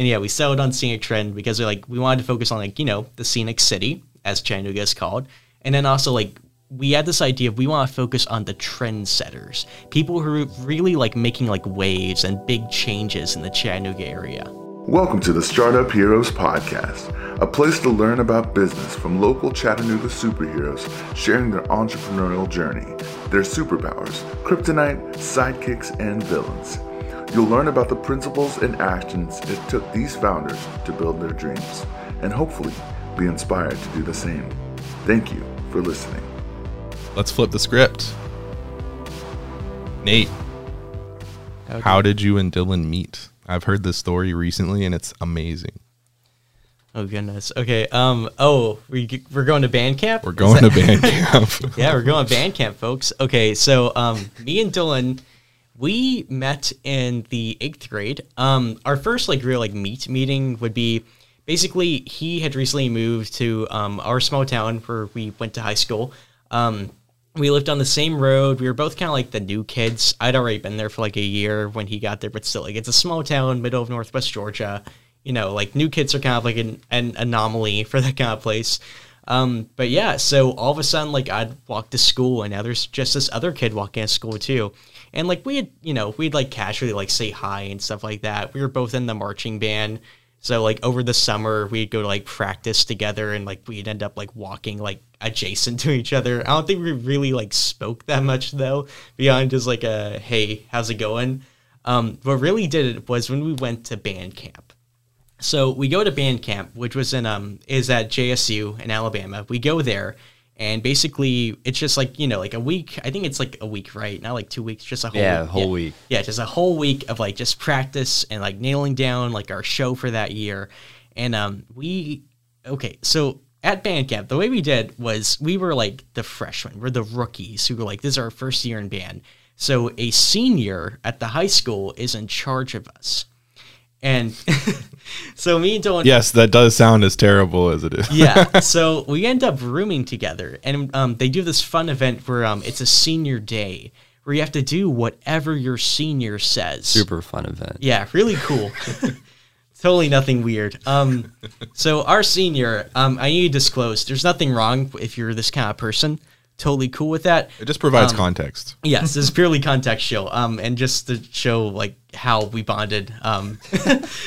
And yeah, we settled on Scenic Trend because we like we wanted to focus on like, you know, the scenic city, as Chattanooga is called. And then also like we had this idea of we want to focus on the trendsetters, people who are really like making like waves and big changes in the Chattanooga area. Welcome to the Startup Heroes Podcast, a place to learn about business from local Chattanooga superheroes sharing their entrepreneurial journey, their superpowers, kryptonite, sidekicks, and villains. You'll learn about the principles and actions it took these founders to build their dreams, and hopefully be inspired to do the same. Thank you for listening. Let's flip the script. Nate, Howdy. how did you and Dylan meet? I've heard this story recently and it's amazing. Oh goodness. Okay. Um. Oh, we we're going to band camp. We're going that- to band camp. yeah, we're going to band camp, folks. Okay. So, um, me and Dylan, we met in the eighth grade. Um, our first like real like meet meeting would be basically he had recently moved to um our small town where we went to high school. Um, we lived on the same road. We were both kind of like the new kids. I'd already been there for like a year when he got there, but still, like it's a small town, middle of Northwest Georgia. You know, like new kids are kind of like an, an anomaly for that kind of place. Um, but yeah, so all of a sudden, like I'd walk to school, and now there's just this other kid walking to school too, and like we had, you know, we'd like casually like say hi and stuff like that. We were both in the marching band, so like over the summer we'd go to like practice together, and like we'd end up like walking like adjacent to each other. I don't think we really like spoke that much though, beyond just like a hey, how's it going? Um, what really did it was when we went to band camp. So we go to band camp, which was in um is at JSU in Alabama. We go there, and basically it's just like you know like a week. I think it's like a week, right? Not like two weeks, just a whole Yeah, week. whole week. Yeah, just a whole week of like just practice and like nailing down like our show for that year. And um we okay, so at band camp, the way we did was we were like the freshmen, we're the rookies who were like, this is our first year in band. So a senior at the high school is in charge of us. And so me and Dylan yes, that does sound as terrible as it is. yeah. So we end up rooming together, and um, they do this fun event where um, it's a senior day where you have to do whatever your senior says. Super fun event. Yeah, really cool. totally nothing weird. Um, so our senior, um, I need to disclose. There's nothing wrong if you're this kind of person. Totally cool with that. It just provides Um, context. Yes, it's purely contextual. Um, and just to show like how we bonded. Um,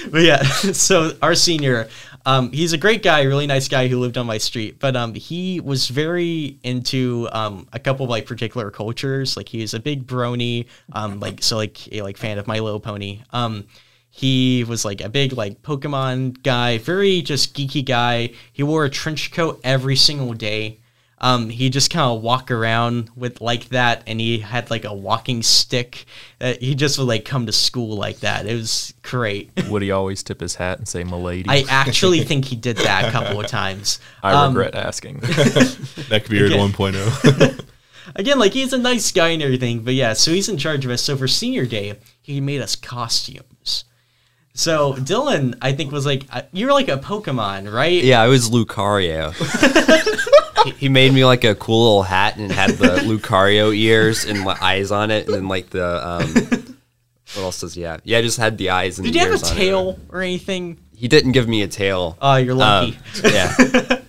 but yeah, so our senior, um, he's a great guy, really nice guy who lived on my street. But um, he was very into um a couple of like particular cultures. Like he's a big brony. Um, like so like a like fan of My Little Pony. Um. He was like a big like Pokemon guy, very just geeky guy. He wore a trench coat every single day. Um, he just kind of walk around with like that, and he had like a walking stick. Uh, he just would like come to school like that. It was great. Would he always tip his hat and say "milady"? I actually think he did that a couple of times. I Um, regret asking. Neckbeard okay. 1.0. Again, like he's a nice guy and everything, but yeah. So he's in charge of us. So for senior day, he made us costumes. So Dylan, I think, was like, uh, "You're like a Pokemon, right?" Yeah, I was Lucario. He, he made me like a cool little hat and it had the Lucario ears and my eyes on it, and then like the um, what else does he have? Yeah, I just had the eyes and. Did the you have a ears it. tail or anything? He didn't give me a tail. Oh, you're lucky. Um, yeah,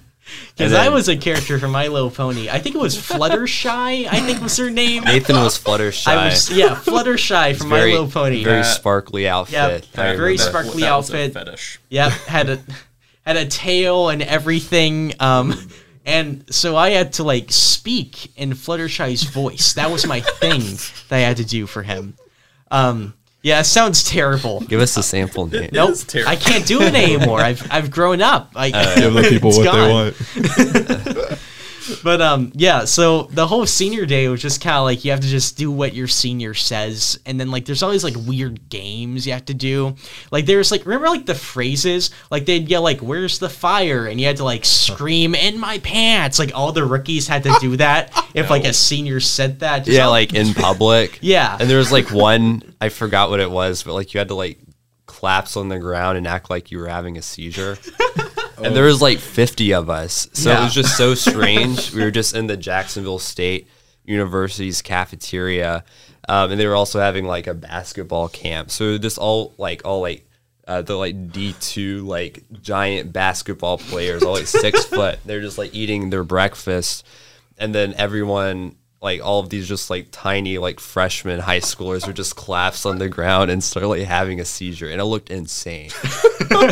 Because I was a character from My Little Pony. I think it was Fluttershy. I think was her name. Nathan was Fluttershy. I was yeah, Fluttershy from My Little Pony. very Uh, sparkly outfit. yeah, very remember. sparkly That was a outfit. fetish. Yep, had a had a tail and everything. Um, and so I had to like speak in Fluttershy's voice. That was my thing that I had to do for him. Um, yeah, it sounds terrible. Give us a sample, Nate. Nope, terrible. I can't do it anymore. I've I've grown up. I, Give the people what gone. they want. But um, yeah. So the whole senior day was just kind of like you have to just do what your senior says, and then like there's always like weird games you have to do. Like there's like remember like the phrases like they'd yell like "Where's the fire?" and you had to like scream "In my pants." Like all the rookies had to do that if like a senior said that. Just Yeah, all- like in public. Yeah. And there was like one, I forgot what it was, but like you had to like collapse on the ground and act like you were having a seizure. And there was like 50 of us. So it was just so strange. we were just in the Jacksonville State University's cafeteria. Um, and they were also having like a basketball camp. So this all like all like uh, the like D two like giant basketball players, all like six foot. They're just like eating their breakfast, and then everyone like all of these just like tiny like freshman high schoolers would just collapse on the ground and start like having a seizure, and it looked insane.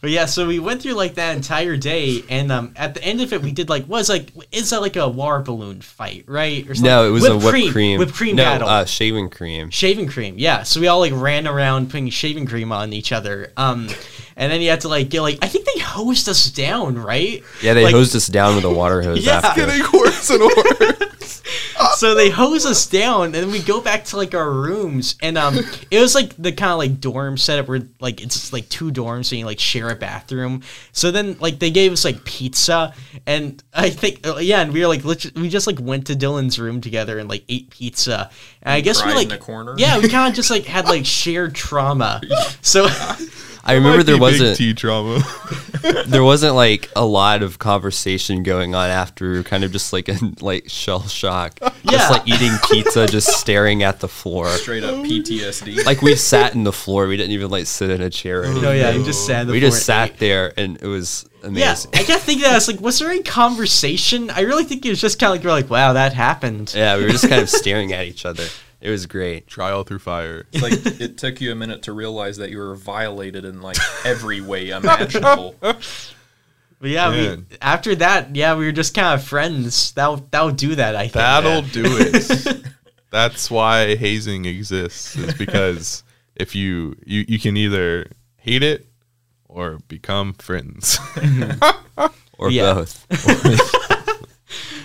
But yeah, so we went through like that entire day, and um, at the end of it, we did like was like is that like a water balloon fight, right? Or something? no, it was a whipped cream, whipped cream no, battle, uh, shaving cream. shaving cream. Yeah, so we all like ran around putting shaving cream on each other. Um, and then you had to like get like I think they hosed us down, right? Yeah, they Like, hosed us down with a water hose Yeah. after. Getting worse and worse. So they hose us down and then we go back to like our rooms and um it was like the kind of like dorm setup where like it's like two dorms and you like share a bathroom. So then like they gave us like pizza and i think uh, yeah and we were like we just like went to dylan's room together and like ate pizza. And i guess we like in the corner? yeah we kind of just like had like shared trauma. So I remember there Might be big wasn't tea trauma. there wasn't like a lot of conversation going on after kind of just like a like shell shock. Yeah. Just like eating pizza, just staring at the floor. Straight up PTSD. Like we sat in the floor. We didn't even like sit in a chair. Or oh, anything. no yeah you just sat on the we floor just and ate. sat there and it was amazing. Yeah, amazing. I kept thinking that. I was like, was there any conversation? I really think it was just kind of like, we're like, wow, that happened. Yeah, we were just kind of staring at each other. It was great. Trial through fire. It's like it took you a minute to realize that you were violated in like every way imaginable. But yeah, we, after that, yeah, we were just kind of friends. That'll that'll do that. I think. That'll do it. That's why hazing exists. Is because if you you you can either hate it or become friends. Or Yeah. both.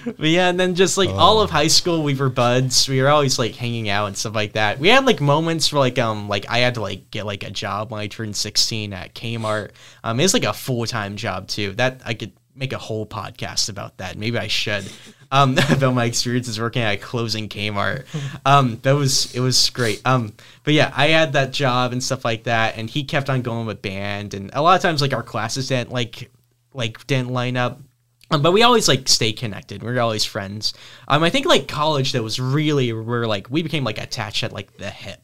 But yeah, and then just like all of high school, we were buds. We were always like hanging out and stuff like that. We had like moments where like um like I had to like get like a job when I turned sixteen at Kmart. Um, it's like a full time job too. That I could make a whole podcast about that. Maybe I should. Um, about my experiences working at closing Kmart. Um, that was it was great. Um, but yeah, I had that job and stuff like that, and he kept on going with band, and a lot of times like our classes didn't like like didn't line up. Um, but we always like stay connected. We are always friends. Um, I think like college that was really where like we became like attached at like the hip.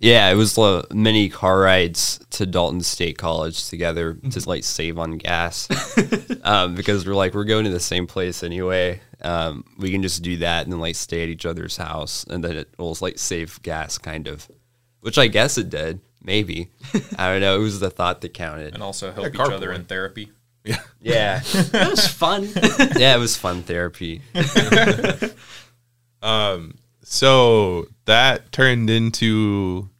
Yeah, it was uh, many car rides to Dalton State College together Mm-hmm. to like save on gas um, because we're like we're going to the same place anyway. Um, we can just do that and then like stay at each other's house, and then it will like save gas, kind of. Which I guess it did. Maybe I don't know. It was the thought that counted. and also help each carpooling. other in therapy. Yeah, Yeah. it was fun. yeah, it was fun therapy. Um so that turned into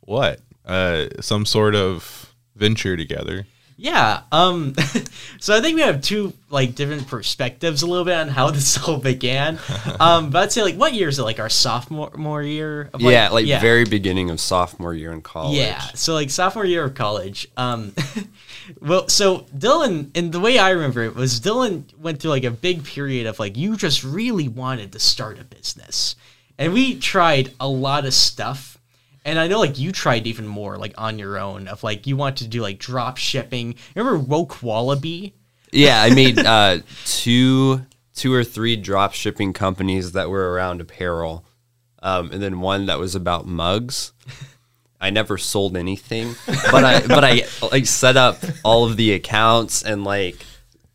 what? Uh, some sort of venture together. Yeah. Um. so I think we have two like different perspectives a little bit on how this all began. Um. But I'd say like what year is it? Like our sophomore year? Of, yeah, like very beginning of sophomore year in college. Yeah. So like sophomore year of college. Um well so Dylan and the way I remember it was Dylan went through like a big period of like you just really wanted to start a business. And we tried a lot of stuff. And I know like you tried even more like on your own of like you want to do like drop shipping. Remember Woke Wallaby? Yeah, I made uh, two two or three drop shipping companies that were around apparel, um, and then one that was about mugs. I never sold anything, but I but I like set up all of the accounts and like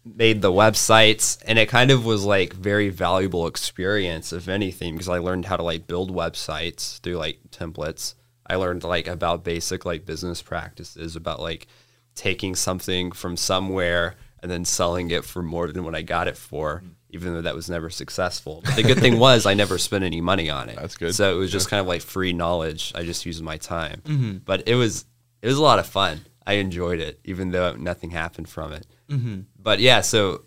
made the websites, and it kind of was like very valuable experience, if anything, because I learned how to like build websites through like templates. I learned like about basic like business practices, about like taking something from somewhere and then selling it for more than what I got it for, mm. even though that was never successful. But the good thing was I never spent any money on it. That's good. So it was just kind of like free knowledge. I just used my time. Mm-hmm. But it was it was a lot of fun. I enjoyed it, even though nothing happened from it. Mm-hmm. But yeah, so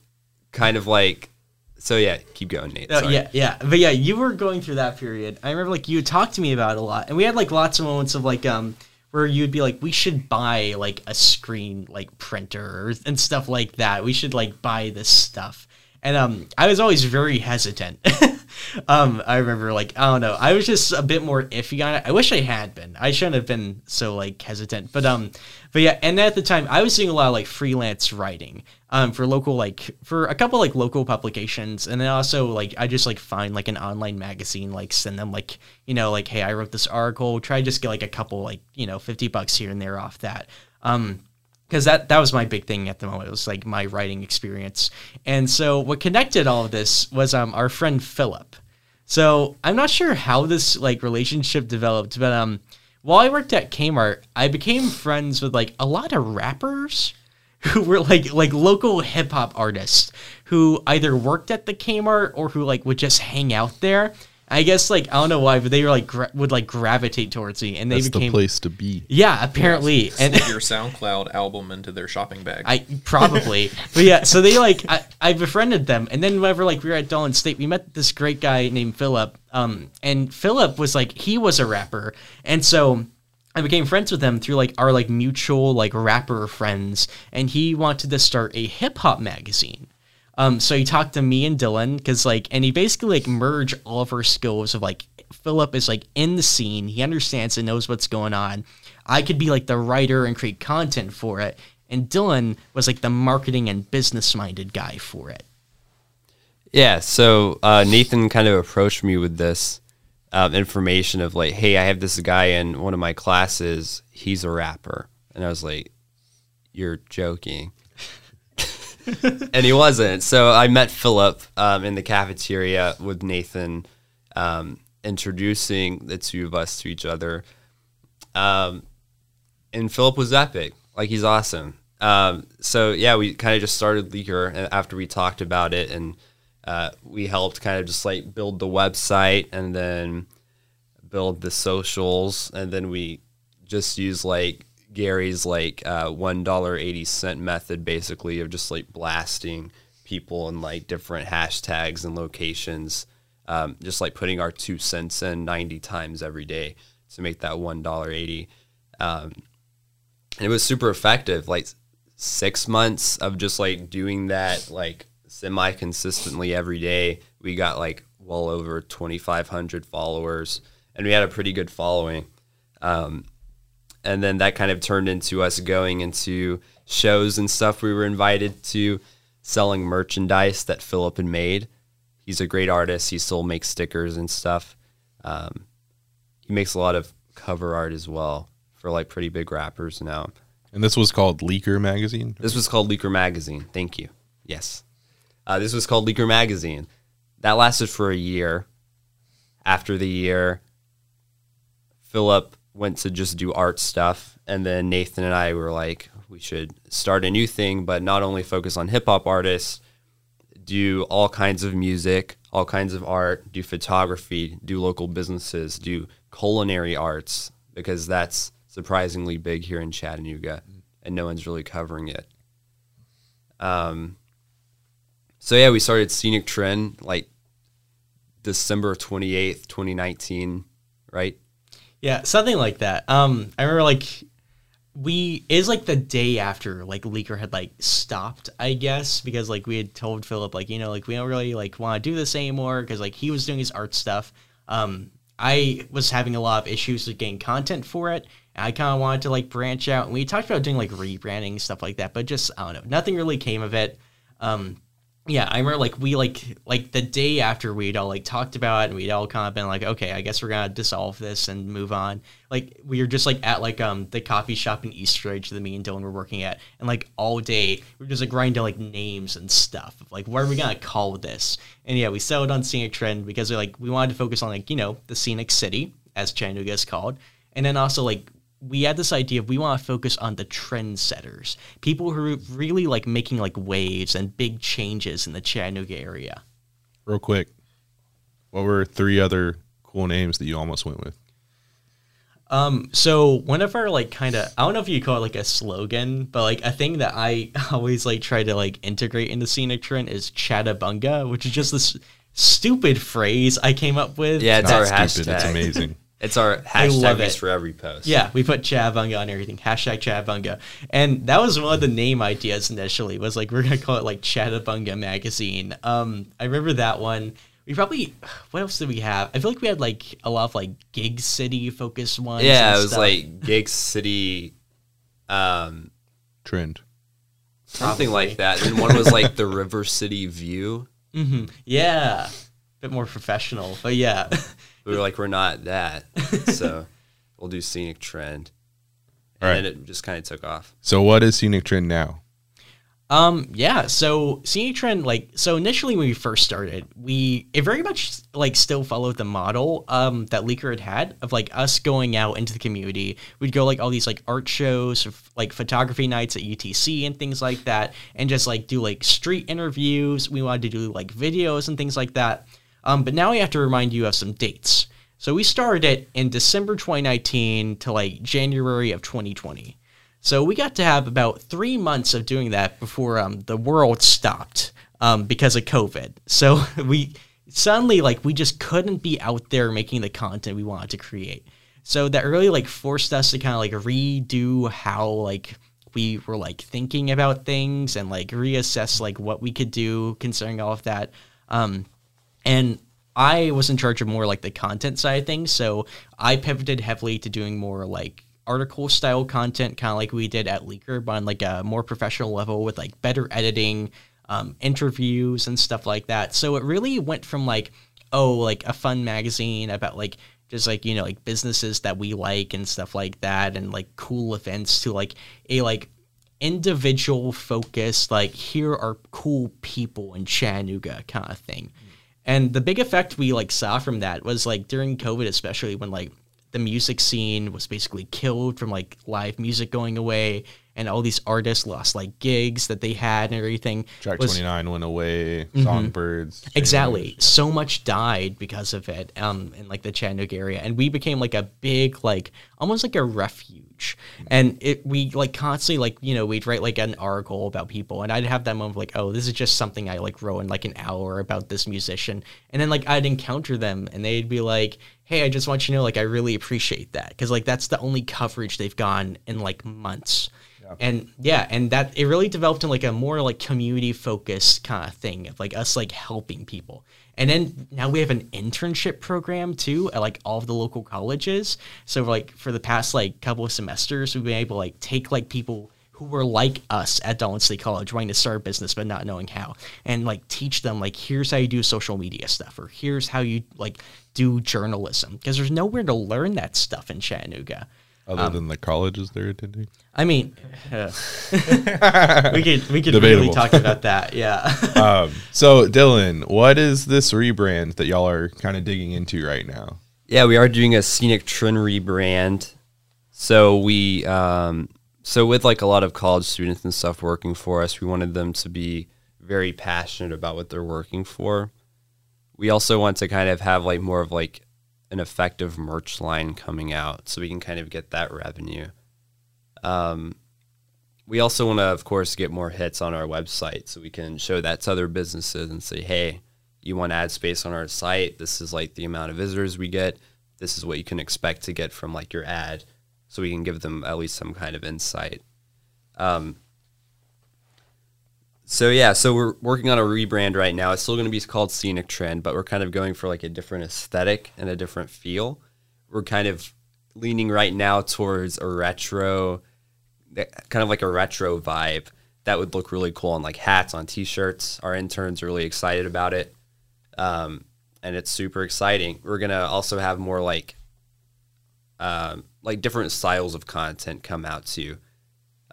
kind of like so yeah, keep going, Nate. Oh, Sorry. yeah, yeah. But yeah, you were going through that period. I remember like you talked to me about it a lot. And we had like lots of moments of like um where you'd be like, we should buy like a screen like printer and stuff like that. We should like buy this stuff. And um I was always very hesitant. um, I remember like I don't know. I was just a bit more iffy on it. I wish I had been. I shouldn't have been so like hesitant. But um, but yeah. And at the time, I was doing a lot of like freelance writing um for local like for a couple like local publications, and then also like I just like find like an online magazine, like send them like you know like hey I wrote this article. Try just get like a couple like you know fifty bucks here and there off that. Um, because that that was my big thing at the moment. It was like my writing experience, and so what connected all of this was um our friend Philip. So I'm not sure how this like relationship developed, but um while I worked at Kmart, I became friends with like a lot of rappers who were like like local hip hop artists who either worked at the Kmart or who like would just hang out there. I guess like I don't know why, but they were like gra- would like gravitate towards me, and they That's became the place to be. yeah apparently and your SoundCloud album into their shopping bag. I probably, but yeah. So they like I, I befriended them, and then whenever like we were at Dalton State, we met this great guy named Philip. Um, and Philip was like he was a rapper, and so I became friends with him through like our like mutual like rapper friends, and he wanted to start a hip hop magazine. Um, so he talked to me and Dylan because like, and he basically like merged all of our skills of like Philip is like in the scene, he understands and knows what's going on. I could be like the writer and create content for it, and Dylan was like the marketing and business minded guy for it. Yeah, so uh, Nathan kind of approached me with this um, information of like, hey, I have this guy in one of my classes. He's a rapper, and I was like, you're joking. And he wasn't. So I met Philip um, in the cafeteria with Nathan, um, introducing the two of us to each other. Um, and Philip was epic. Like he's awesome. Um, so yeah, we kind of just started Leaker after we talked about it, and uh, we helped kind of just like build the website and then build the socials, and then we just use like Gary's like uh, one dollar eighty cent method, basically of just like blasting people in like different hashtags and locations, um, just like putting our two cents in ninety times every day to make that one dollar eighty. Um, and it was super effective. Like six months of just like doing that like semi consistently every day, we got like well over twenty five hundred followers, and we had a pretty good following. Um, and then that kind of turned into us going into shows and stuff. We were invited to selling merchandise that Philip had made. He's a great artist. He still makes stickers and stuff. Um, he makes a lot of cover art as well for like pretty big rappers now. And this was called Leaker Magazine. This was called Leaker Magazine. Thank you. Yes. Uh, this was called Leaker Magazine. That lasted for a year. After the year, Philip went to just do art stuff. And then Nathan and I were like, we should start a new thing, but not only focus on hip hop artists, do all kinds of music, all kinds of art, do photography, do local businesses, do culinary arts, because that's surprisingly big here in Chattanooga and no one's really covering it. Um, so yeah, we started Scenic Trend like December 28th, 2019, right? Yeah, something like that. Um, I remember like we is like the day after like Leaker had like stopped, I guess, because like we had told Philip like you know like we don't really like want to do this anymore because like he was doing his art stuff. Um, I was having a lot of issues with getting content for it. I kind of wanted to like branch out, and we talked about doing like rebranding stuff like that, but just I don't know, nothing really came of it. Um, yeah, I remember like we like like the day after we'd all like talked about it and we'd all kind of been like, okay, I guess we're gonna dissolve this and move on. Like we were just like at like um the coffee shop in East Ridge that me and Dylan were working at, and like all day we were just like grinding like names and stuff of like what are we gonna call this? And yeah, we settled on scenic trend because we like we wanted to focus on like you know the scenic city as Chattanooga is called, and then also like we had this idea of we want to focus on the trendsetters, people who are really like making like waves and big changes in the Chattanooga area. Real quick, what were three other cool names that you almost went with? Um, so one of our like kind of I don't know if you call it like a slogan, but like a thing that I always like try to like integrate into scenic trend is Chattabunga, which is just this stupid phrase I came up with. Yeah, it's Not our stupid. hashtag. It's amazing. It's our love hashtag it. for every post. Yeah, we put Chavunga on everything. Hashtag Chavunga. And that was one of the name ideas initially, was like we're gonna call it like Chattabunga magazine. Um I remember that one. we probably what else did we have? I feel like we had like a lot of like gig city focused ones. Yeah, and it was stuff. like Gig City, um, Trend. something like that. And one was like the River City View. yeah, A bit more professional, but yeah. We were like, we're not that, so we'll do Scenic Trend. All And right. then it just kind of took off. So what is scenic trend now? Um, yeah, so Scenic Trend, like, so initially when we first started, we, it very much, like, still followed the model, um, that Leaker had had of, like, us going out into the community. We'd go, like, all these, like, art shows, f- like, photography nights at UTC and things like that, and just, like, do, like, street interviews. We wanted to do, like, videos and things like that. Um, but now we have to remind you of some dates. So we started it in December 2019 to, like, January of 2020. So we got to have about three months of doing that before um, the world stopped um, because of COVID. So we suddenly like we just couldn't be out there making the content we wanted to create. So that really like forced us to kind of like redo how like we were like thinking about things and like reassess like what we could do considering all of that. Um, and I was in charge of more like the content side of things, so I pivoted heavily to doing more like article style content, kind of like we did at Leaker, but on like a more professional level with like better editing, um, interviews and stuff like that. So it really went from like oh like a fun magazine about like just like you know like businesses that we like and stuff like that and like cool events to like a like individual focused like here are cool people in Chattanooga kind of thing. And the big effect we like saw from that was like during COVID, especially when like the music scene was basically killed from like live music going away, and all these artists lost like gigs that they had and everything. Track was- 29 went away. Songbirds. Exactly. So much died because of it um, in like the Chattanooga area. And we became like a big, like almost like a refuge. And it we like constantly like, you know, we'd write like an article about people and I'd have that moment of like, oh, this is just something I like wrote in like an hour about this musician. And then like I'd encounter them and they'd be like, Hey, I just want you to know like I really appreciate that. Cause like that's the only coverage they've gone in like months. And yeah, and that it really developed in like a more like community focused kind of thing of like us like helping people. And then now we have an internship program too at like all of the local colleges. So like for the past like couple of semesters, we've been able to like take like people who were like us at Dalton State College, wanting to start a business but not knowing how, and like teach them like here's how you do social media stuff, or here's how you like do journalism, because there's nowhere to learn that stuff in Chattanooga. Other than the colleges they're attending. I mean, uh, we could we could really talk about that. Yeah. Um, so Dylan, what is this rebrand that y'all are kind of digging into right now? Yeah, we are doing a scenic trend rebrand. So we, um, so with like a lot of college students and stuff working for us, we wanted them to be very passionate about what they're working for. We also want to kind of have like more of like an effective merch line coming out, so we can kind of get that revenue. Um, we also want to, of course, get more hits on our website, so we can show that to other businesses and say, hey, you want ad space on our site? This is like the amount of visitors we get. This is what you can expect to get from like your ad. So we can give them at least some kind of insight. Um, so yeah so we're working on a rebrand right now. It's still going to be called scenic trend but we're kind of going for like a different aesthetic and a different feel. We're kind of leaning right now towards a retro kind of like a retro vibe that would look really cool on like hats on t-shirts. Our interns are really excited about it um, and it's super exciting. We're gonna also have more like um, like different styles of content come out too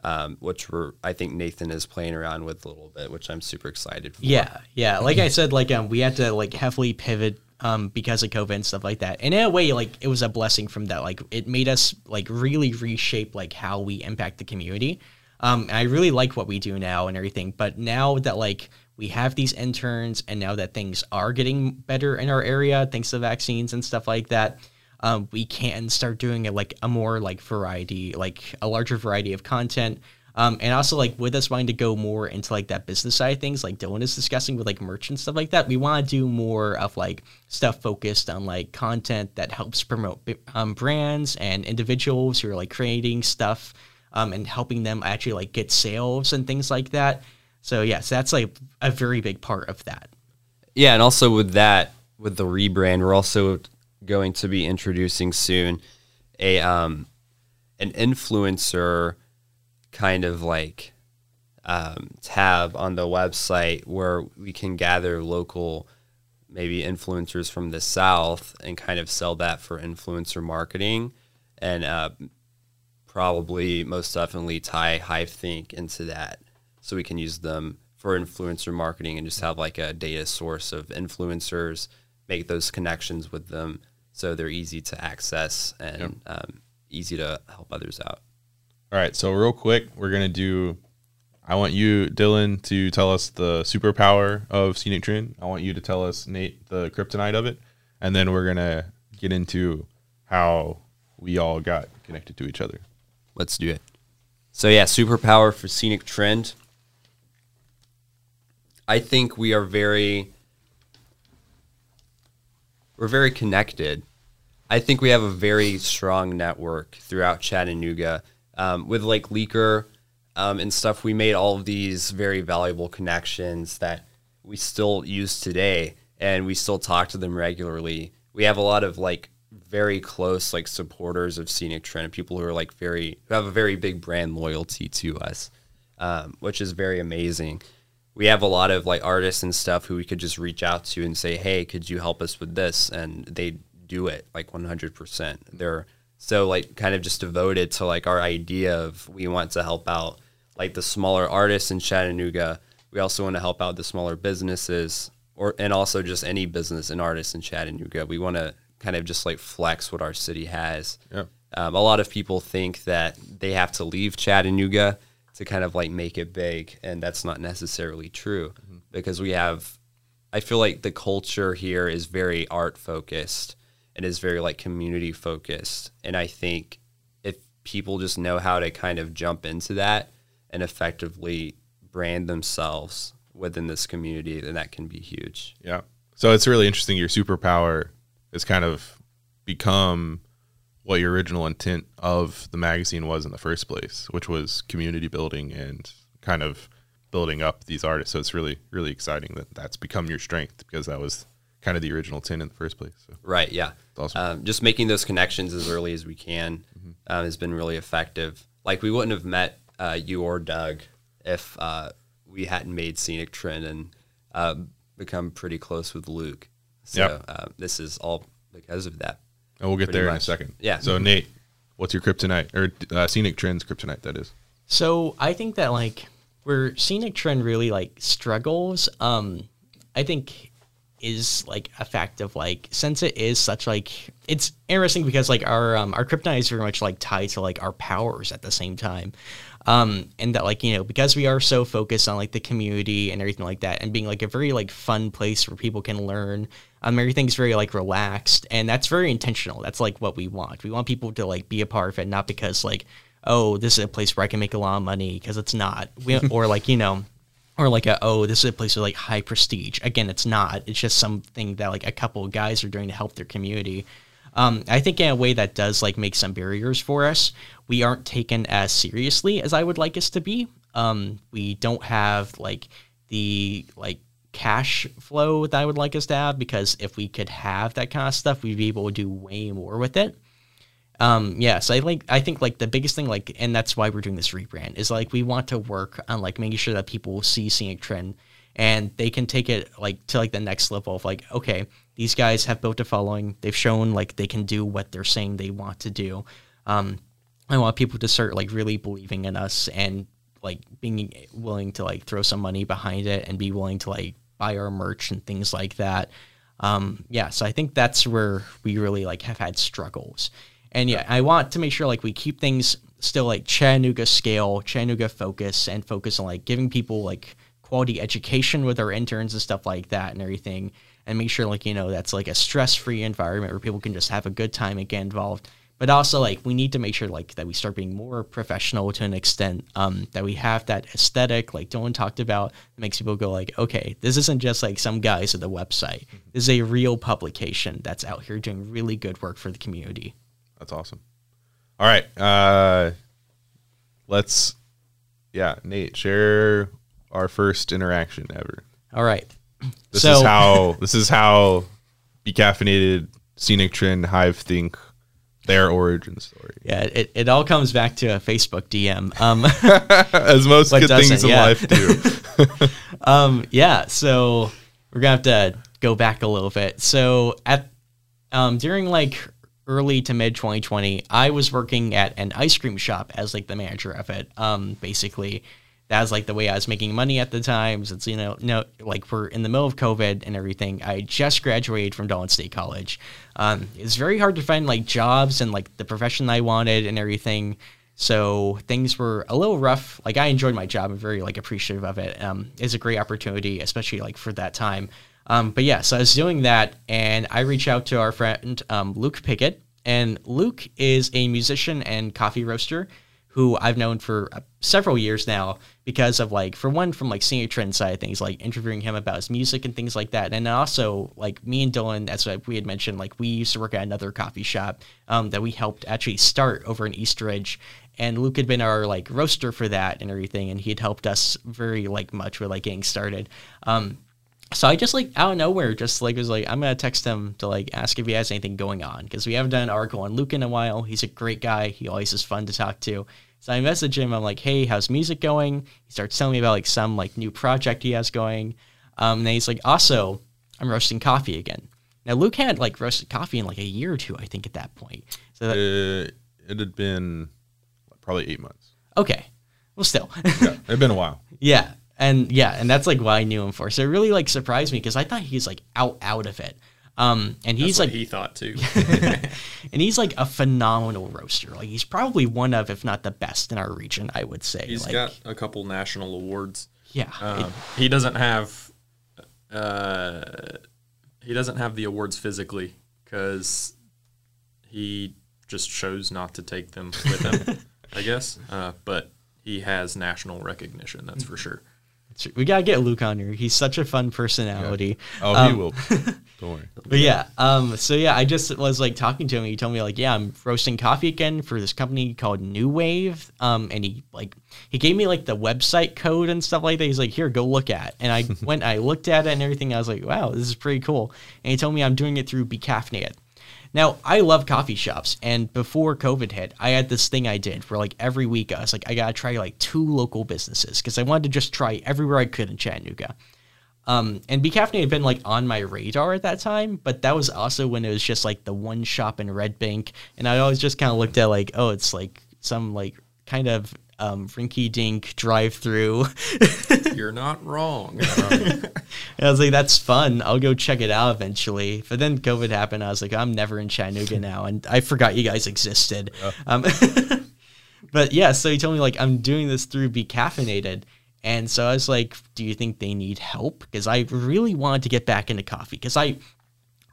um, which we're i think nathan is playing around with a little bit which i'm super excited for Yeah, yeah. Like I said, like um, we had to like heavily pivot um because of COVID and stuff like that. And in a way, like it was a blessing from that. Like it made us like really reshape like how we impact the community. Um, I really like what we do now and everything. But now that like we have these interns, and now that things are getting better in our area thanks to vaccines and stuff like that. Um, we can start doing it like a more like variety, like a larger variety of content. Um, and also like with us wanting to go more into like that business side of things, like Dylan is discussing with like merch and stuff like that. We want to do more of like stuff focused on like content that helps promote um, brands and individuals who are like creating stuff um, and helping them actually like get sales and things like that. So yes, that's like a very big part of that. yeah and also with that with the rebrand, we're also going to be introducing soon a um, an influencer kind of like um, tab on the website where we can gather local maybe influencers from the south and kind of sell that for influencer marketing and uh, probably most definitely tie HiveThink into that. So we can use them for influencer marketing and just have like a data source of influencers, make those connections with them so they're easy to access and um, easy to help others out. All right, so real quick, we're gonna do. I want you, Dylan, to tell us the superpower of Scenic Trend. I want you to tell us, Nate, the kryptonite of it, and then we're gonna get into how we all got connected to each other. Let's do it. So yeah, superpower for scenic trend. I think we are very we're very connected. I think we have a very strong network throughout Chattanooga. Um, with like Leaker um, and stuff, we made all of these very valuable connections that we still use today, and we still talk to them regularly. We have a lot of like very close like supporters of Scenic Trend, people who are like very who have a very big brand loyalty to us, um, which is very amazing. We have a lot of like artists and stuff who we could just reach out to and say, "Hey, could you help us with this?" and they do it like 100%. They're so like kind of just devoted to like our idea of we want to help out like the smaller artists in Chattanooga. We also want to help out the smaller businesses or and also just any business and artists in Chattanooga. We want to kind of just like flex what our city has. Yeah. Um, a lot of people think that they have to leave Chattanooga to kind of like make it big, and that's not necessarily true mm-hmm. because we have. I feel like the culture here is very art focused and is very like community focused, and I think if people just know how to kind of jump into that and effectively brand themselves within this community, then that can be huge. Yeah. So it's really interesting. Your superpower has kind of become what your original intent of the magazine was in the first place, which was community building and kind of building up these artists. So it's really, really exciting that that's become your strength because that was kind of the original intent in the first place. So Right. Yeah. awesome. Um, just making those connections as early as we can um, has been really effective. Like we wouldn't have met uh, you or Doug if uh, we hadn't made Scenic Trend and uh, become pretty close with Luke. So Yep. uh, this is all because of that. And we'll get there in a second. Yeah. So Nate, what's your kryptonite or uh, scenic trends kryptonite? That is. So I think that like where scenic trend really like struggles, um, I think is like a fact of like since it is such like it's interesting because like our um our kryptonite is very much like tied to like our powers at the same time. Um and that like, you know, because we are so focused on like the community and everything like that and being like a very like fun place where people can learn. Um everything's very like relaxed and that's very intentional. That's like what we want. We want people to like be a part of it, not because like oh, this is a place where I can make a lot of money because it's not. We, or like, you know, or like a, oh, this is a place with like high prestige. Again, it's not. It's just something that like a couple of guys are doing to help their community. Um, I think in a way that does like make some barriers for us. We aren't taken as seriously as I would like us to be. Um, we don't have like the like cash flow that I would like us to have because if we could have that kind of stuff, we'd be able to do way more with it um yeah so i like i think like the biggest thing like and that's why we're doing this rebrand is like we want to work on like making sure that people see scenic trend and they can take it like to like the next level of like okay these guys have built a following they've shown like they can do what they're saying they want to do. Um i want people to start like really believing in us and like being willing to like throw some money behind it and be willing to like buy our merch and things like that. Um yeah so i think that's where we really like have had struggles and yeah, I want to make sure like we keep things still like Chattanooga scale, Chattanooga focus, and focus on like giving people like quality education with our interns and stuff like that and everything, and make sure like you know that's like a stress free environment where people can just have a good time and get involved. But also like we need to make sure like that we start being more professional to an extent, um, that we have that aesthetic like Dylan talked about that makes people go like, okay, this isn't just like some guys at the website. This is a real publication that's out here doing really good work for the community. That's awesome. All right. Uh, let's, yeah, Nate, share our first interaction ever. All right. This So- is how this is how be caffeinated, scenic trend, hive think, their origin story. Yeah, it, it all comes back to a Facebook DM. Um, As most good things in yeah. life do. um, yeah, so we're gonna have to go back a little bit. So at um, during like early to mid 2020, I was working at an ice cream shop as like the manager of it. Um, basically, that was like the way I was making money at the time. Since you know, no, like we're in the middle of COVID and everything. I just graduated from Dalton State College. Um, it's very hard to find like jobs and like the profession I wanted and everything. So things were a little rough. Like I enjoyed my job. I'm very like appreciative of it. Um, it's a great opportunity, especially like for that time. Um, but yeah, so I was doing that, and I reached out to our friend um, Luke Pickett, and Luke is a musician and coffee roaster who I've known for uh, several years now because of like for one from like Scenic Trend side of things, like interviewing him about his music and things like that, and also like me and Dylan, as we had mentioned, like we used to work at another coffee shop um, that we helped actually start over in East Ridge, and Luke had been our like roaster for that and everything, and he had helped us very like much with like getting started. Um, so I just like out of nowhere, just like was like I'm gonna text him to like ask if he has anything going on because we haven't done an article on Luke in a while. He's a great guy. He always is fun to talk to. So I message him. I'm like, hey, how's music going? He starts telling me about like some like new project he has going. Um, and then he's like, also, I'm roasting coffee again. Now Luke had like roasted coffee in like a year or two, I think, at that point. So that, Uh, it had been probably eight months. okay, well, still, Yeah, it had been a while. Yeah, and yeah, and that's like what I knew him for. So it really like surprised me because I thought he's like out out of it. Um, and he's like, he thought too. and he's like a phenomenal roaster. Like he's probably one of, if not the best in our region, I would say. He's like, got a couple national awards. yeah, Um, he doesn't have uh, he doesn't have the awards physically because he just chose not to take them with him. I guess, uh, but he has national recognition. That's for sure. We gotta get Luke on here. He's such a fun personality. Oh, Um, he will. Don't worry. But yeah, um, so yeah, I just was like talking to him. He told me like, yeah, I'm roasting coffee again for this company called New Wave. Um, and he like he gave me like the website code and stuff like that. He's like, here, go look at. And I went, I looked at it and everything. I was like, wow, this is pretty cool. And he told me I'm doing it through Be Caffeinated. Now I love coffee shops, and before COVID hit, I had this thing I did where like every week I was like, I gotta try like two local businesses because I wanted to just try everywhere I could in Chattanooga. Um, and Be Caffeinated had been like on my radar at that time, but that was also when it was just like the one shop in Red Bank, and I always just kind of looked at like, oh, it's like some like kind of um, rinky dink drive through. You're not wrong. I was like, that's fun. I'll go check it out eventually. But then COVID happened. I was like, I'm never in Chattanooga now, and I forgot you guys existed. Um, but yeah, so he told me like I'm doing this through Be Caffeinated, and so I was like, do you think they need help? Because I really wanted to get back into coffee because I.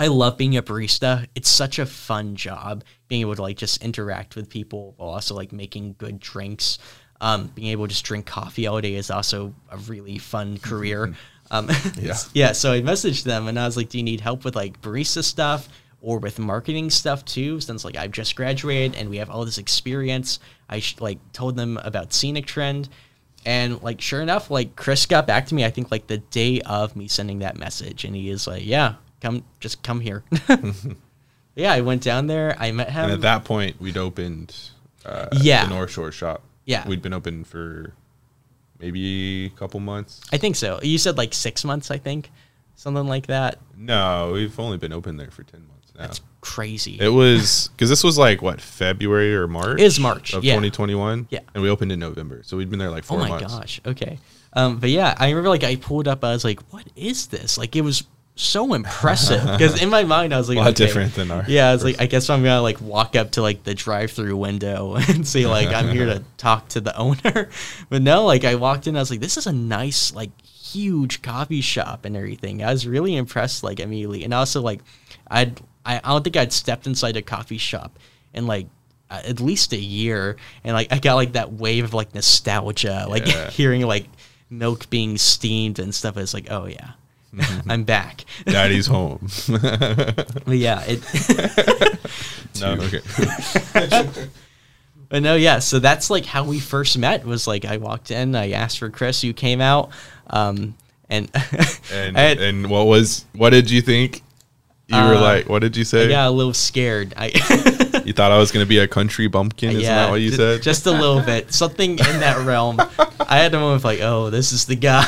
I love being a barista. It's such a fun job being able to like just interact with people while also like making good drinks. Um, being able to just drink coffee all day is also a really fun career. Um, Yeah. yeah. So I messaged them and I was like, "Do you need help with like barista stuff or with marketing stuff too?" Since like I've just graduated and we have all this experience, I sh- like told them about Scenic Trend, and like sure enough, like Chris got back to me. I think like the day of me sending that message, and he is like, "Yeah, come, just come here." yeah, I went down there. I met him. And at that point, we'd opened uh, Yeah. the North Shore shop. Yeah. We'd been open for maybe a couple months. I think so. You said like six months, I think, something like that. No, we've only been open there for 10 months now. That's crazy. It was because this was like what February or March. is March, of yeah. 2021. Yeah. and we opened in November, so we'd been there like oh my months. gosh. Okay. Um, but yeah, I remember like I pulled up. I was like, "What is this?" Like it was so impressive because in my mind I was like, A lot okay. different than our Yeah, I was like, I guess I'm gonna like walk up to like the drive-through window and say like I'm here to talk to the owner. But no, like I walked in, I was like, this is a nice like huge coffee shop and everything. I was really impressed like immediately, and also like I'd I, I don't think I'd stepped inside a coffee shop in like at least a year, and like I got like that wave of like nostalgia, like Yeah. hearing like milk being steamed and stuff. It's like, oh yeah. I'm back. Daddy's home. But yeah, it no, okay. But no, yeah. So that's like how we first met. Was like I walked in, I asked for Chris, you came out, um, and And had- and what was what did you think? You were Uh, like, what did you say? I got a little scared. I You thought I was going to be a country bumpkin? Isn't that what you ju- said? Just a little bit. Something in that realm. I had a moment of like, oh, this is the guy.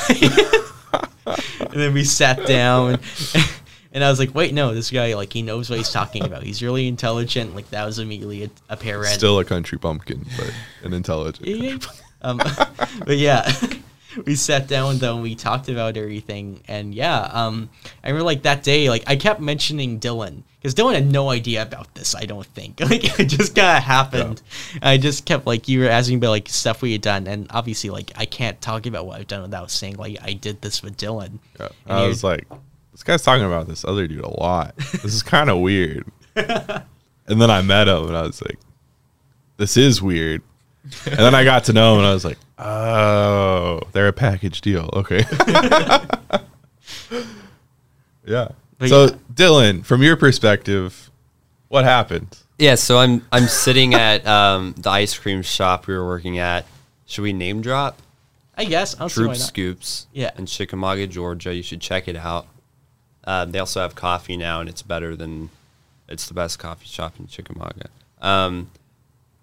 And then we sat down and I was like, wait, no, this guy like he knows what he's talking about. He's really intelligent. Like that was immediately a, apparent. Still a country pumpkin, but an intelligent. Yeah. Um, but yeah, we sat down though and we talked about everything. And yeah, um, I remember like that day, like I kept mentioning Dylan because Dylan had no idea about this. I don't think like it just kind of happened. I just kept like you were asking about like stuff we had done, and obviously like I can't talk about what I've done without saying like I did this with Dylan. Yeah. And I was like, this guy's talking about this other dude a lot. This is kind of weird. and then I met him and I was like, this is weird. And then I got to know him and I was like, oh, they're a package deal. Okay. yeah. But so, yeah. Dylan, from your perspective, what happened? Yeah, so I'm I'm sitting at um, the ice cream shop we were working at. Should we name drop? I guess I'll Troop not. Scoops. Yeah. In Chickamauga, Georgia. You should check it out. Um, they also have coffee now, and it's better than. It's the best coffee shop in Chickamauga. Um,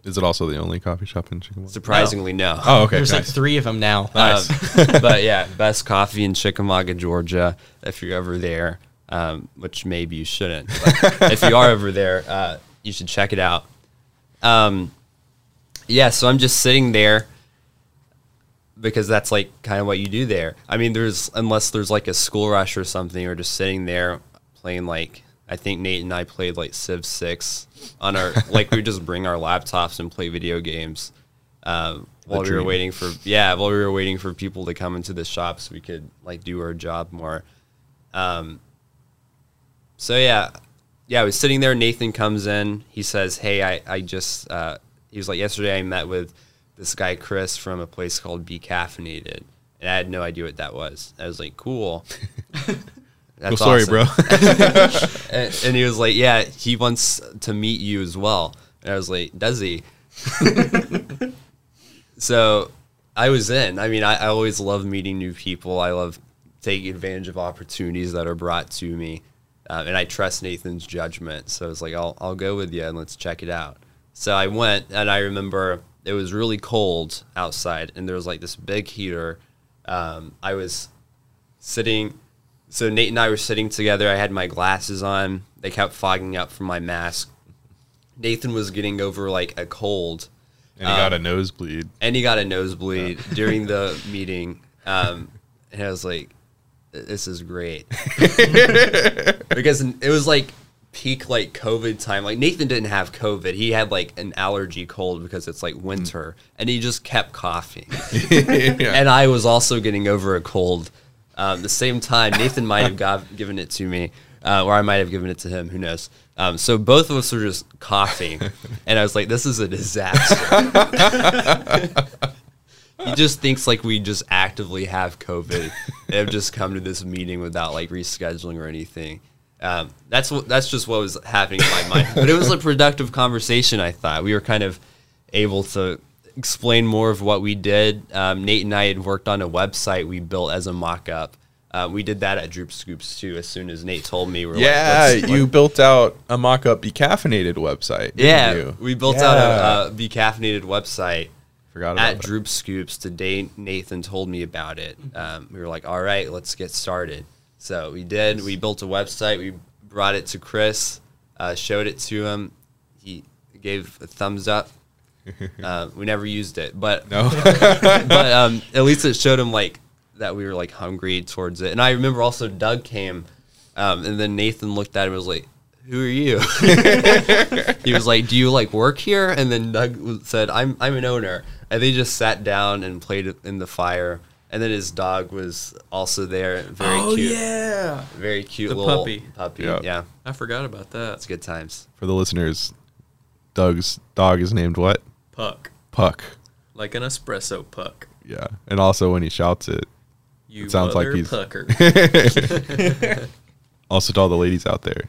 Is it also the only coffee shop in Chickamauga? surprisingly, no. Oh, okay. There's like three of them now. Nice. Um, but yeah, best coffee in Chickamauga, Georgia. If you're ever there, um, which maybe you shouldn't. But if you are over there, uh, you should check it out. Um, yeah, so I'm just sitting there because that's like kind of what you do there. I mean, there's unless there's like a school rush or something, or just sitting there playing like I think Nate and I played like Civ Six on our like we just bring our laptops and play video games um, while we were waiting for yeah while we were waiting for people to come into the shop so we could like do our job more. Um, so yeah, yeah, I was sitting there. Nathan comes in. He says, "Hey, I I just uh, he was like yesterday I met with this guy Chris from a place called Be Caffeinated, and I had no idea what that was. I was like, cool." That's story, awesome. bro. And, and he was like, "Yeah, he wants to meet you as well." And I was like, "Does he?" so I was in. I mean, I, I always love meeting new people. I love taking advantage of opportunities that are brought to me, uh, and I trust Nathan's judgment. So I was like, I'll I'll go with you and let's check it out. So I went, and I remember it was really cold outside, and there was like this big heater. Um, I was sitting so Nate and I were sitting together. I had my glasses on. They kept fogging up from my mask. Nathan was getting over like a cold, and he got a nosebleed. and he got a nosebleed during the meeting. Um, and I was like, "This is great," because it was like peak like COVID time. Like Nathan didn't have COVID; he had like an allergy cold because it's like winter, and he just kept coughing. yeah. and I was also getting over a cold. Um, the same time, Nathan might have got, given it to me, uh, or I might have given it to him. Who knows? Um, so both of us were just coughing, and I was like, "This is a disaster." He just thinks like we just actively have COVID and have just come to this meeting without like rescheduling or anything. Um, that's what that's just what was happening in my mind. But it was a productive conversation. I thought we were kind of able to explain more of what we did. Um, Nate and I had worked on a website we built as a mock-up. Uh, we did that at Droop Scoops too. As soon as Nate told me, we we're Yeah, like, let's- you built out a mock-up Be Caffeinated website. yeah, you? we built Yeah. out a, a Be Caffeinated website Forgot about at that. Droop Scoops today. Nathan told me about it. Um, we were like, all right, let's get started. So we did. We built a website. We brought it to Chris, uh, showed it to him. He gave a thumbs up. Uh, we never used it, but No, but um, at least it showed him like that we were like hungry towards it. And I remember also Doug came, um, and then Nathan looked at him and was like, "Who are you?" he was like, "Do you like work here?" And then Doug said, "I'm I'm an owner." And they just sat down and played in the fire. And then his dog was also there, very oh cute, yeah, very cute The little puppy. Puppy, Yeah. yeah, I forgot about that. it's good times. for the listeners, Doug's dog is named what? Puck, Puck. like an espresso puck. Yeah, and also when he shouts it, You It sounds like he's- pucker. also to all the ladies out there,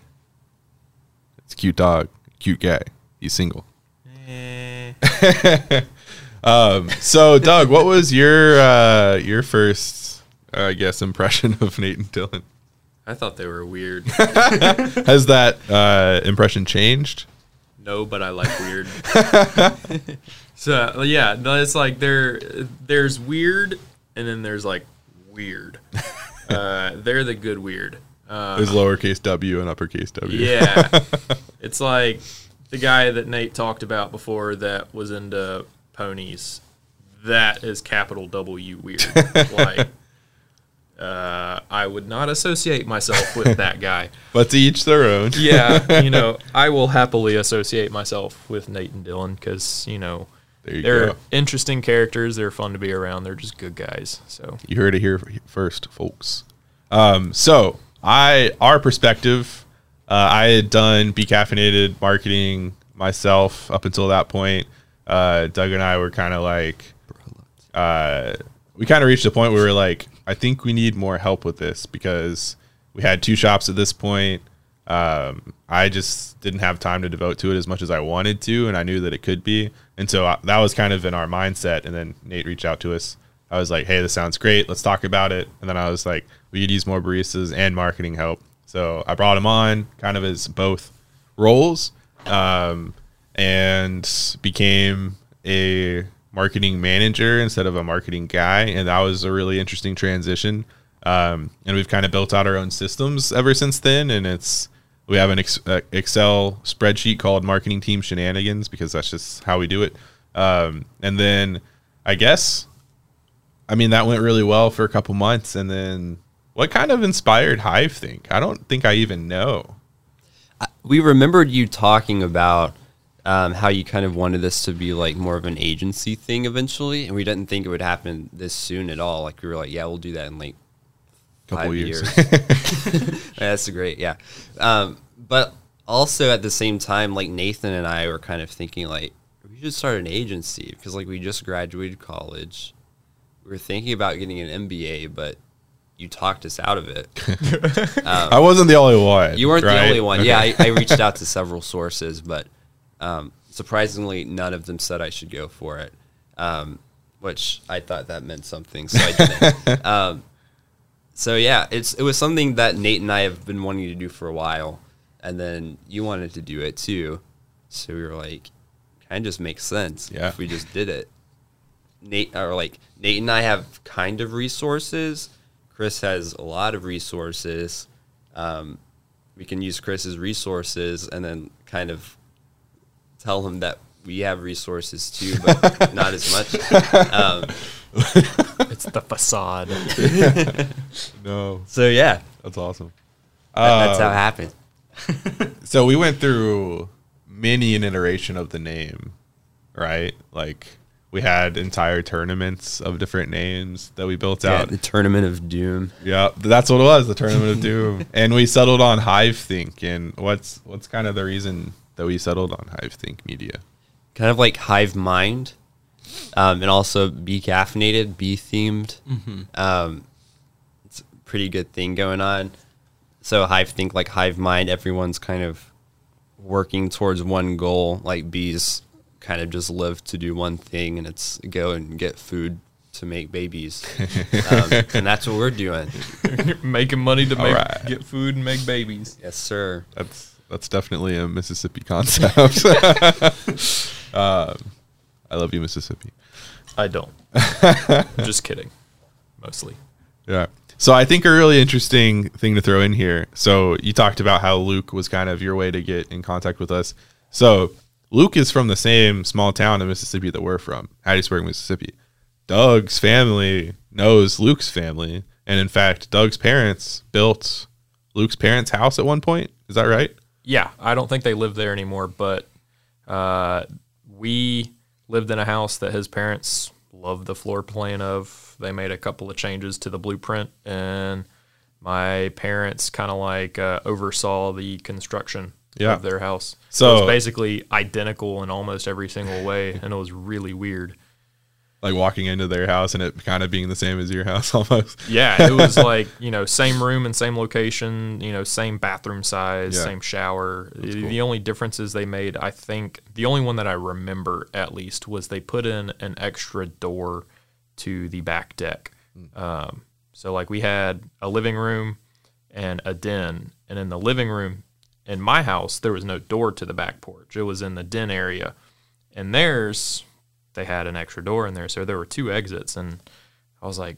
it's a cute dog, cute guy. He's single. Eh, Um, so Doug, what was your uh, your first, uh, I guess, impression of Nate and Dylan? I thought they were weird. Has that uh, impression changed? No, but I like weird. so yeah, it's like there, there's weird, and then there's like weird. Uh, they're the good weird. Uh, There's lowercase w and uppercase w. yeah, it's like the guy that Nate talked about before that was into ponies. That is capital W weird. like, uh, I would not associate myself with that guy. But to each their own. yeah, you know, I will happily associate myself with Nate and Dylan because you know you they're go. interesting characters. They're fun to be around. They're just good guys. So You heard it here first, folks. Um, so I, our perspective, uh, I had done Be Caffeinated marketing myself up until that point. Uh, Doug and I were kind of like, uh, we kind of reached a point where we were like, I think we need more help with this because we had two shops at this point. Um, I just didn't have time to devote to it as much as I wanted to, and I knew that it could be. And so I, that was kind of in our mindset. And then Nate reached out to us. I was like, "Hey, this sounds great. Let's talk about it." And then I was like, "We could use more baristas and marketing help." So I brought him on, kind of as both roles, um, and became a marketing manager instead of a marketing guy, and that was a really interesting transition. Um, and we've kind of built out our own systems ever since then, and it's we have an ex- uh, Excel spreadsheet called Marketing Team Shenanigans because that's just how we do it. Um, and then I guess, I mean, that went really well for a couple months, and then what kind of inspired Hive Think? I don't think I even know. we remembered you talking about um, how you kind of wanted this to be like more of an agency thing eventually, and we didn't think it would happen this soon at all. Like we were like, yeah, we'll do that in like Couple years. years. That's great, yeah. Um, but also at the same time, like Nathan and I were kind of thinking like we should start an agency because like we just graduated college. We were thinking about getting an MBA, but you talked us out of it. I wasn't the only one. You weren't the only one. Okay. Yeah, I, I reached out to several sources, but um, surprisingly, none of them said I should go for it, um, which I thought that meant something, so I didn't. um, so yeah, it's it was something that Nate and I have been wanting to do for a while, and then you wanted to do it too, so we were like, kind of just makes sense Yeah. if we just did it. Nate or like Nate and I have kind of resources. Chris has a lot of resources. Um, we can use Chris's resources and then kind of tell him that we have resources too, but not as much. Um, it's the facade. No, so yeah, that's awesome. that- that's how Uh, it happened. So we went through many an iteration of the name, right? Like we had entire tournaments of different names that we built Yeah, out. the tournament of doom. Yeah, that's what it was, the tournament of doom. And we settled on Hive Think. And what's what's kind of the reason that we settled on Hive Think Media? kind of like hive mind um, and also be caffeinated be themed. Um, it's a pretty good thing going on. So hive think like hive mind everyone's kind of working towards one goal. Like bees kind of just live to do one thing and it's go and get food to make babies. Um, and that's what we're doing. Making money to make right. get food and make babies. yes sir. That's that's definitely a Mississippi concept. um, I love you, Mississippi. I don't. just kidding. Mostly. Yeah. So I think a really interesting thing to throw in here. So you talked about how Luke was kind of your way to get in contact with us. So Luke is from the same small town in Mississippi that we're from, Hattiesburg, Mississippi. Doug's family knows Luke's family, and in fact, Doug's parents built Luke's parents' house at one point. Is that right? Yeah, I don't think they live there anymore, but uh, we lived in a house that his parents loved the floor plan of. They made a couple of changes to the blueprint, and my parents kind of like uh, oversaw the construction Yeah. of their house. So- it was basically identical in almost every single way, and it was really weird. Like walking into their house and it kind of being the same as your house almost. Yeah, it was like you know same room and same location, you know same bathroom size, Yeah. same shower. The, cool. only differences they made, I think, the only one that I remember at least was they put in an extra door to the back deck. Hmm. Um, so like we had a living room, and a den. And in the living room in my house, there was no door to the back porch. It was in the den area. And theirs, they had an extra door in there. So there were two exits. And I was like,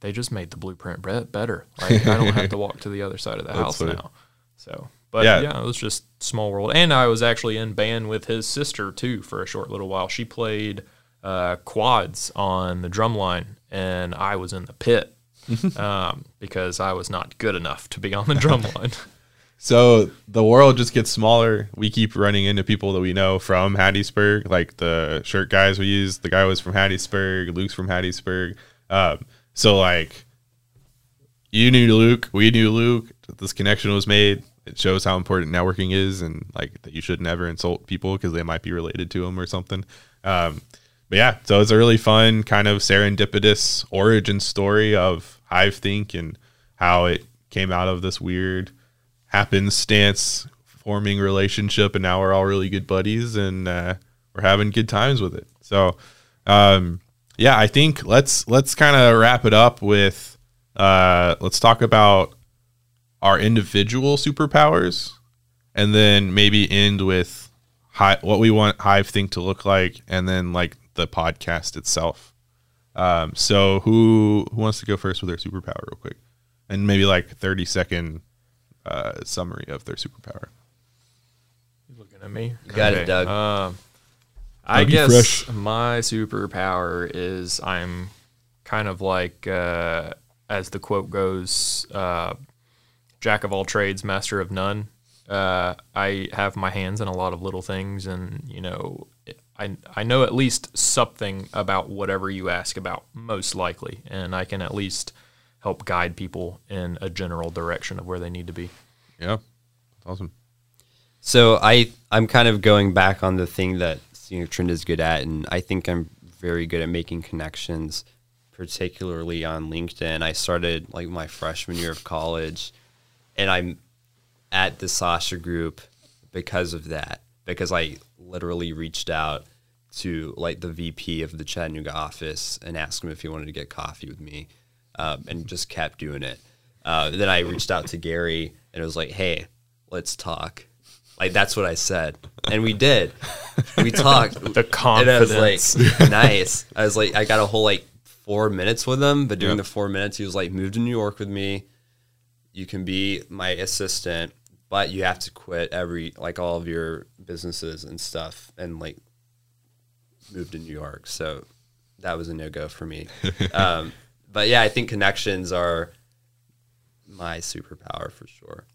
they just made the blueprint better. Like I don't have to walk to the other side of the house funny. now. So, but Yeah. yeah. it was just small world. And I was actually in band with his sister too for a short little while. She played uh, quads on the drum line, and I was in the pit um, because I was not good enough to be on the drum line. So the world just gets smaller. We keep running into people that we know from Hattiesburg, like the shirt guys we use. The guy was from Hattiesburg. Luke's from Hattiesburg. Um, so like, you knew Luke, we knew Luke. This connection was made. It shows how important networking is, and like that you should never insult people because they might be related to them or something. Um, but yeah, so it's a really fun kind of serendipitous origin story of Hive Think and how it came out of this weird happenstance forming relationship and now we're all really good buddies and uh, we're having good times with it. So um, yeah i think let's let's kind of wrap it up with uh, let's talk about our individual superpowers and then maybe end with what we want hive think to look like and then like the podcast itself. Um, so who who wants to go first with their superpower real quick? And maybe like 30 second uh, summary of their superpower. You looking at me. got it, Doug. Um, I guess Fresh. my superpower is I'm kind of like, uh, as the quote goes, uh, jack of all trades, master of none. Uh, I have my hands in a lot of little things, and you know, I I know at least something about whatever you ask about, most likely, and I can at least help guide people in a general direction of where they need to be. Yeah, awesome. So I I'm kind of going back on the thing that Scenic Trend is good at, and I think I'm very good at making connections, particularly on LinkedIn. I started like my freshman year of college, and I'm at the Sasha group because of that. Because I literally reached out to like the VP of the Chattanooga office and asked him if he wanted to get coffee with me, um, and just kept doing it. Uh, then I reached out to Gary and it was like, "Hey, let's talk." Like that's what I said, and we did. We talked. The And I was confidence. like, nice. I was like, I got a whole like four minutes with him, but during Yeah. the four minutes, he was like, move to New York with me. You can be my assistant, but you have to quit every like all of your businesses and stuff and like move to New York. So that was a no go for me. um, but yeah, I think connections are my superpower for sure.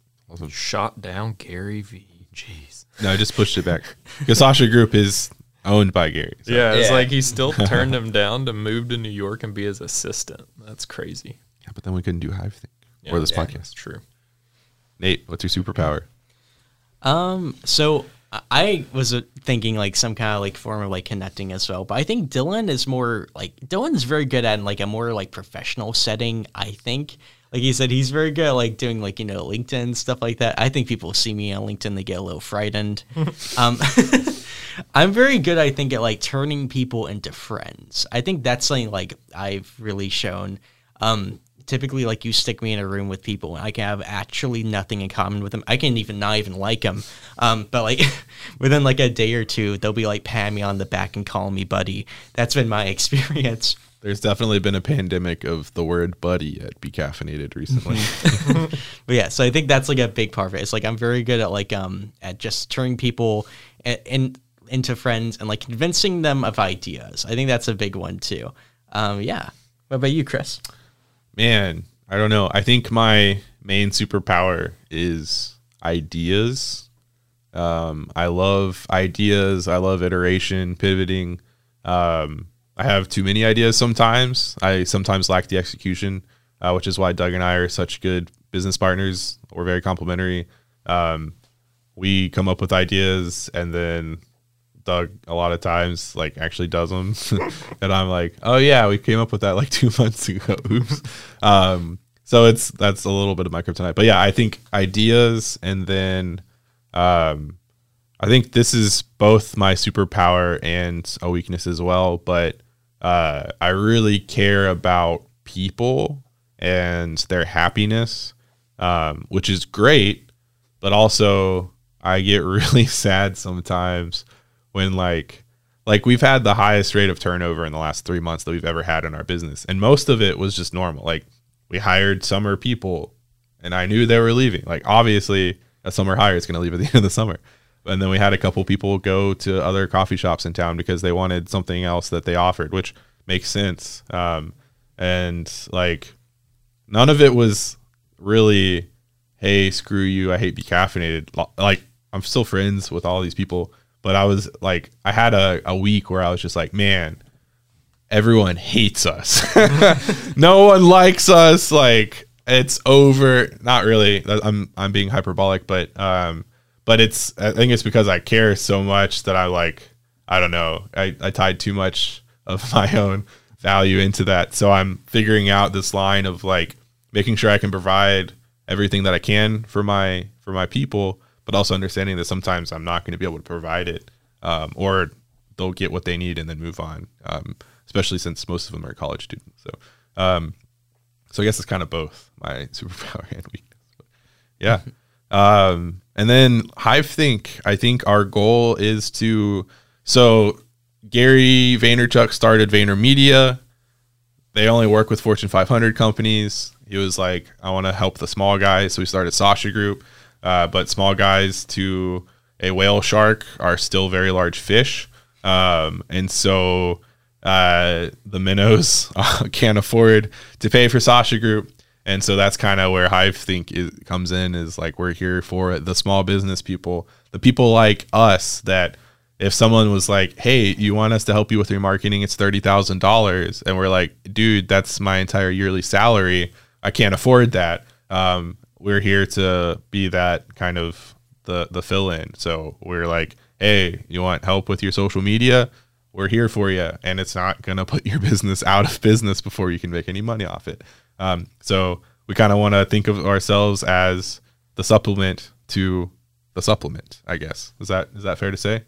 Shot down Gary V. Jeez. No, I just pushed it back because Sasha Group is owned by Gary. so- Yeah, it's Yeah. like he still turned him down to move to New York and be his assistant. That's crazy. Yeah, but then we couldn't do Hive Think or this Yeah. podcast. True. Nate, what's your superpower? Um, so I- was uh, thinking like some kind of like form of like connecting as well, but I think Dylan is more like Dylan's very good at like a more like professional setting. I think, like he said, he's very good at like doing like you know LinkedIn stuff like that. I think people see me on LinkedIn, they get a little frightened. um, I'm very good, I think, at like turning people into friends. I think that's something like I've really shown. Um, typically, like you stick me in a room with people, and I can have actually nothing in common with them. I can even not even like them. Um, but like within like a day or two, they'll be like patting me on the back and calling me buddy. That's been my experience. There's definitely been a pandemic of the word buddy at Be Caffeinated recently. But yeah, so I think that's like a big part of it. It's like I'm very good at like um at just turning people in, in into friends and like convincing them of ideas. I think that's a big one too. Um, yeah. What about you, Chris? Man, I don't know. I think my main superpower is ideas. Um, I love ideas. I love iteration, pivoting. Um, I have too many ideas sometimes. I sometimes lack the execution, uh, which is why Doug and I are such good business partners. We're very complementary. Um, we come up with ideas and then Doug a lot of times like actually does them, and I'm like, oh yeah, we came up with that like two months ago. Oops. Um, so it's that's a little bit of my kryptonite, but yeah, I think ideas, and then um, I think this is both my superpower and a weakness as well. But uh, I really care about people and their happiness, um, which is great. But also, I get really sad sometimes when like like we've had the highest rate of turnover in the last three months that we've ever had in our business, and most of it was just normal. Like we hired summer people, and I knew they were leaving. Like obviously, a summer hire is going to leave at the end of the summer. And then we had a couple people go to other coffee shops in town because they wanted something else that they offered, which makes sense. Um, and like none of it was really, hey, screw you, I hate caffeinated. Like I'm still friends with all these people, but I was like, I had a, a week where I was just like, man, everyone hates us. no one likes us. Like it's over. Not really. I'm I'm being hyperbolic, but um, but it's I think it's because I care so much that I like I don't know. I, I tied too much of my own value into that. So I'm figuring out this line of like making sure I can provide everything that I can for my for my people, but also understanding that sometimes I'm not going to be able to provide it, um, or they'll get what they need and then move on. Um, especially since most of them are college students. So, um, so I guess it's kind of both my superpower and weakness. But yeah. um, and then Hive Think, I think our goal is to so Gary Vaynerchuk started VaynerMedia. They only work with Fortune 500 companies. He was like, I want to help the small guys. So we started Sasha Group. Uh, but small guys to a whale shark are still very large fish. Um, and so uh, the minnows can't afford to pay for Sasha Group. And so that's kind of where Hive Think is, comes in is like we're here for the small business people, the people like us that if someone was like, "Hey, you want us to help you with your marketing? It's thirty thousand dollars," and we're like, "Dude, that's my entire yearly salary. I can't afford that." Um, we're here to be that kind of the the fill in. So we're like, "Hey, you want help with your social media? We're here for you, and it's not gonna put your business out of business before you can make any money off it." Um, so we kind of want to think of ourselves as the supplement to the supplement. I guess is that is that fair to say?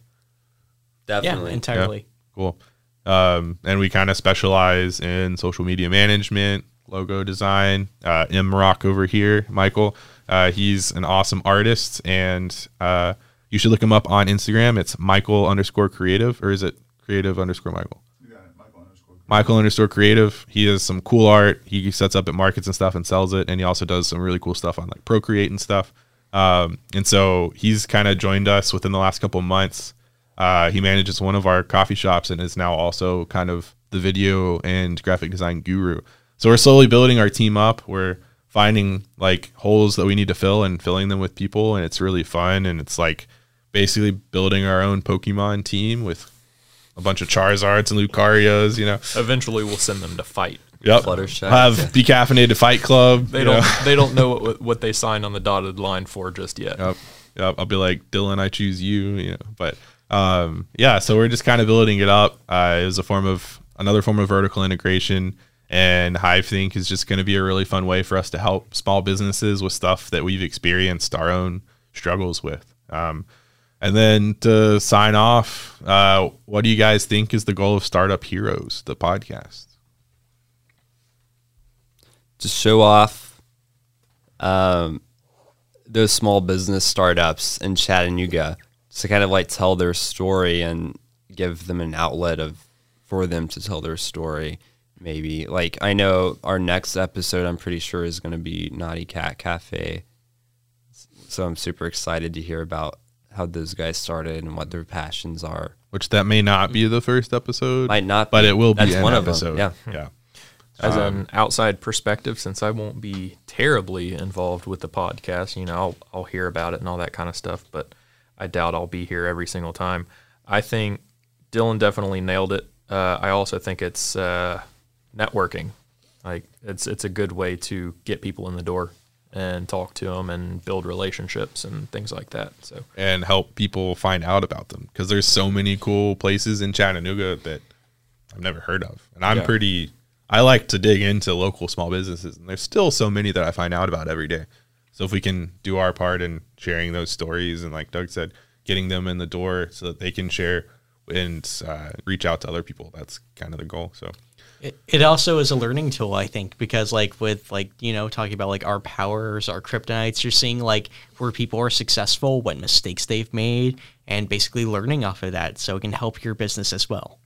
Definitely. Yeah, entirely. Yeah, cool. Um, and we kind of specialize in social media management, logo design. Uh, M Rock over here, Michael. Uh, he's an awesome artist, and uh, you should look him up on Instagram. It's Michael underscore creative, or is it creative underscore Michael? Michael underscore creative. He has some cool art. He sets up at markets and stuff and sells it. And he also does some really cool stuff on like Procreate and stuff. Um, and so he's kind of joined us within the last couple months. Uh, he manages one of our coffee shops and is now also kind of the video and graphic design guru. So we're slowly building our team up. We're finding like holes that we need to fill and filling them with people. And it's really fun. And it's like basically building our own Pokemon team with a bunch of Charizards and Lucarios, you know. Eventually, we'll send them to fight. Yep. Fluttershy. Have decaffeinated fight club. They don't. know. They don't know what what they signed on the dotted line for just yet. Yep. Yep. I'll be like, Dylan, I choose you, you know. But um, yeah, so we're just kind of building it up. Uh, it was a form of another form of vertical integration. And Hive Think is just going to be a really fun way for us to help small businesses with stuff that we've experienced our own struggles with. Um, and then to sign off, uh, what do you guys think is the goal of Startup Heroes, the podcast? To show off um, those small business startups in Chattanooga to kind of like tell their story and give them an outlet of for them to tell their story. Maybe like I know our next episode, I'm pretty sure is going to be Naughty Cat Cafe. So I'm super excited to hear about how those guys started and what their passions are. Which that may not be the first episode, Might not, but be. it will be That's an one of them, episode. yeah. yeah. As an outside perspective, since I won't be terribly involved with the podcast, you know, I'll, I'll hear about it and all that kind of stuff, but I doubt I'll be here every single time. I think Dylan definitely nailed it. Uh, I also think it's uh, networking. Like it's it's a good way to get people in the door and talk to them and build relationships and things like that. So and help people find out about them because there's so many cool places in Chattanooga that I've never heard of, and I'm Yeah. pretty. I like to dig into local small businesses, and there's still so many that I find out about every day. So if we can do our part in sharing those stories, and like Doug said, getting them in the door so that they can share and uh, reach out to other people, that's kind of the goal. So It, also is a learning tool, I think, because like with like you know talking about like our powers, our kryptonites, you're seeing like where people are successful, what mistakes they've made, and basically learning off of that, so it can help your business as well.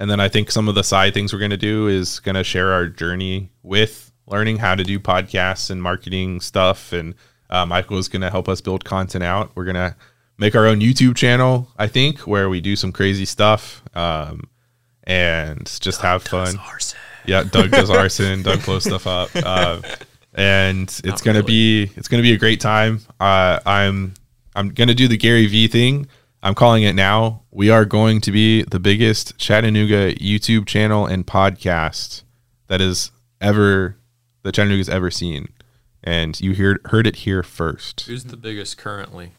And then I think some of the side things we're going to do is going to share our journey with learning how to do podcasts and marketing stuff. And uh, Michael is going to help us build content out. We're going to make our own YouTube channel, I think, where we do some crazy stuff um, and just have fun. Yeah, Doug does arson. Doug blows stuff up. Uh, and it's gonna be it's gonna be a great time. Uh, I'm I'm gonna do the Gary V thing. I'm calling it now. We are going to be the biggest Chattanooga YouTube channel and podcast that is ever that Chattanooga's ever seen. And you heard heard it here first. Who's the biggest currently?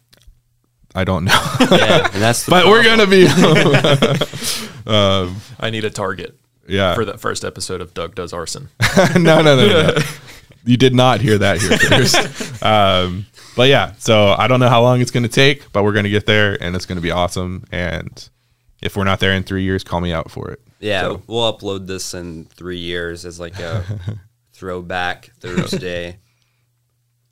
I don't know, Yeah, and that's the but we're gonna be. um, I need a target yeah, for that first episode of Doug Does Arson. no, no, no, no, no. You did not hear that here first. um, but yeah, so I don't know how long it's going to take, but we're going to get there and it's going to be awesome. And if we're not there in three years, call me out for it. Yeah, So- we'll upload this in three years as like a throwback Thursday.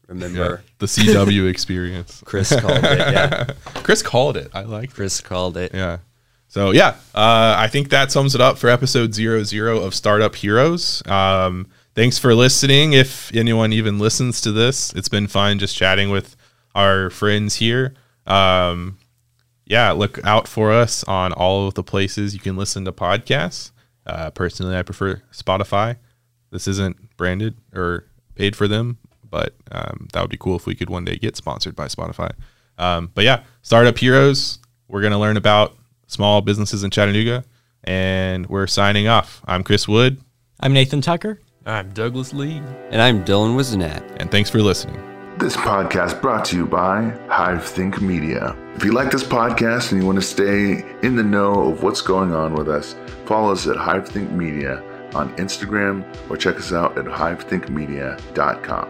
Remember, The CW experience. Chris called it. Yeah, Chris called it. I like Chris called it. Yeah. So yeah, uh, I think that sums it up for episode zero zero of Startup Heroes. Um, thanks for listening. If anyone even listens to this, it's been fun just chatting with our friends here. Um, yeah, look out for us on all of the places you can listen to podcasts. Uh, personally, I prefer Spotify. This isn't branded or paid for them, but um, that would be cool if we could one day get sponsored by Spotify. Um, but yeah, Startup Heroes. We're going to learn about small businesses in Chattanooga, and we're signing off. I'm Chris Wood, I'm Nathan Tucker. I'm Douglas Lee. And I'm Dylan Wizenat. and thanks for listening. This podcast brought to you by Hive Think Media. If you like this podcast and you want to stay in the know of what's going on with us, follow us at Hive Think Media on Instagram or check us out at hivethinkmedia.com.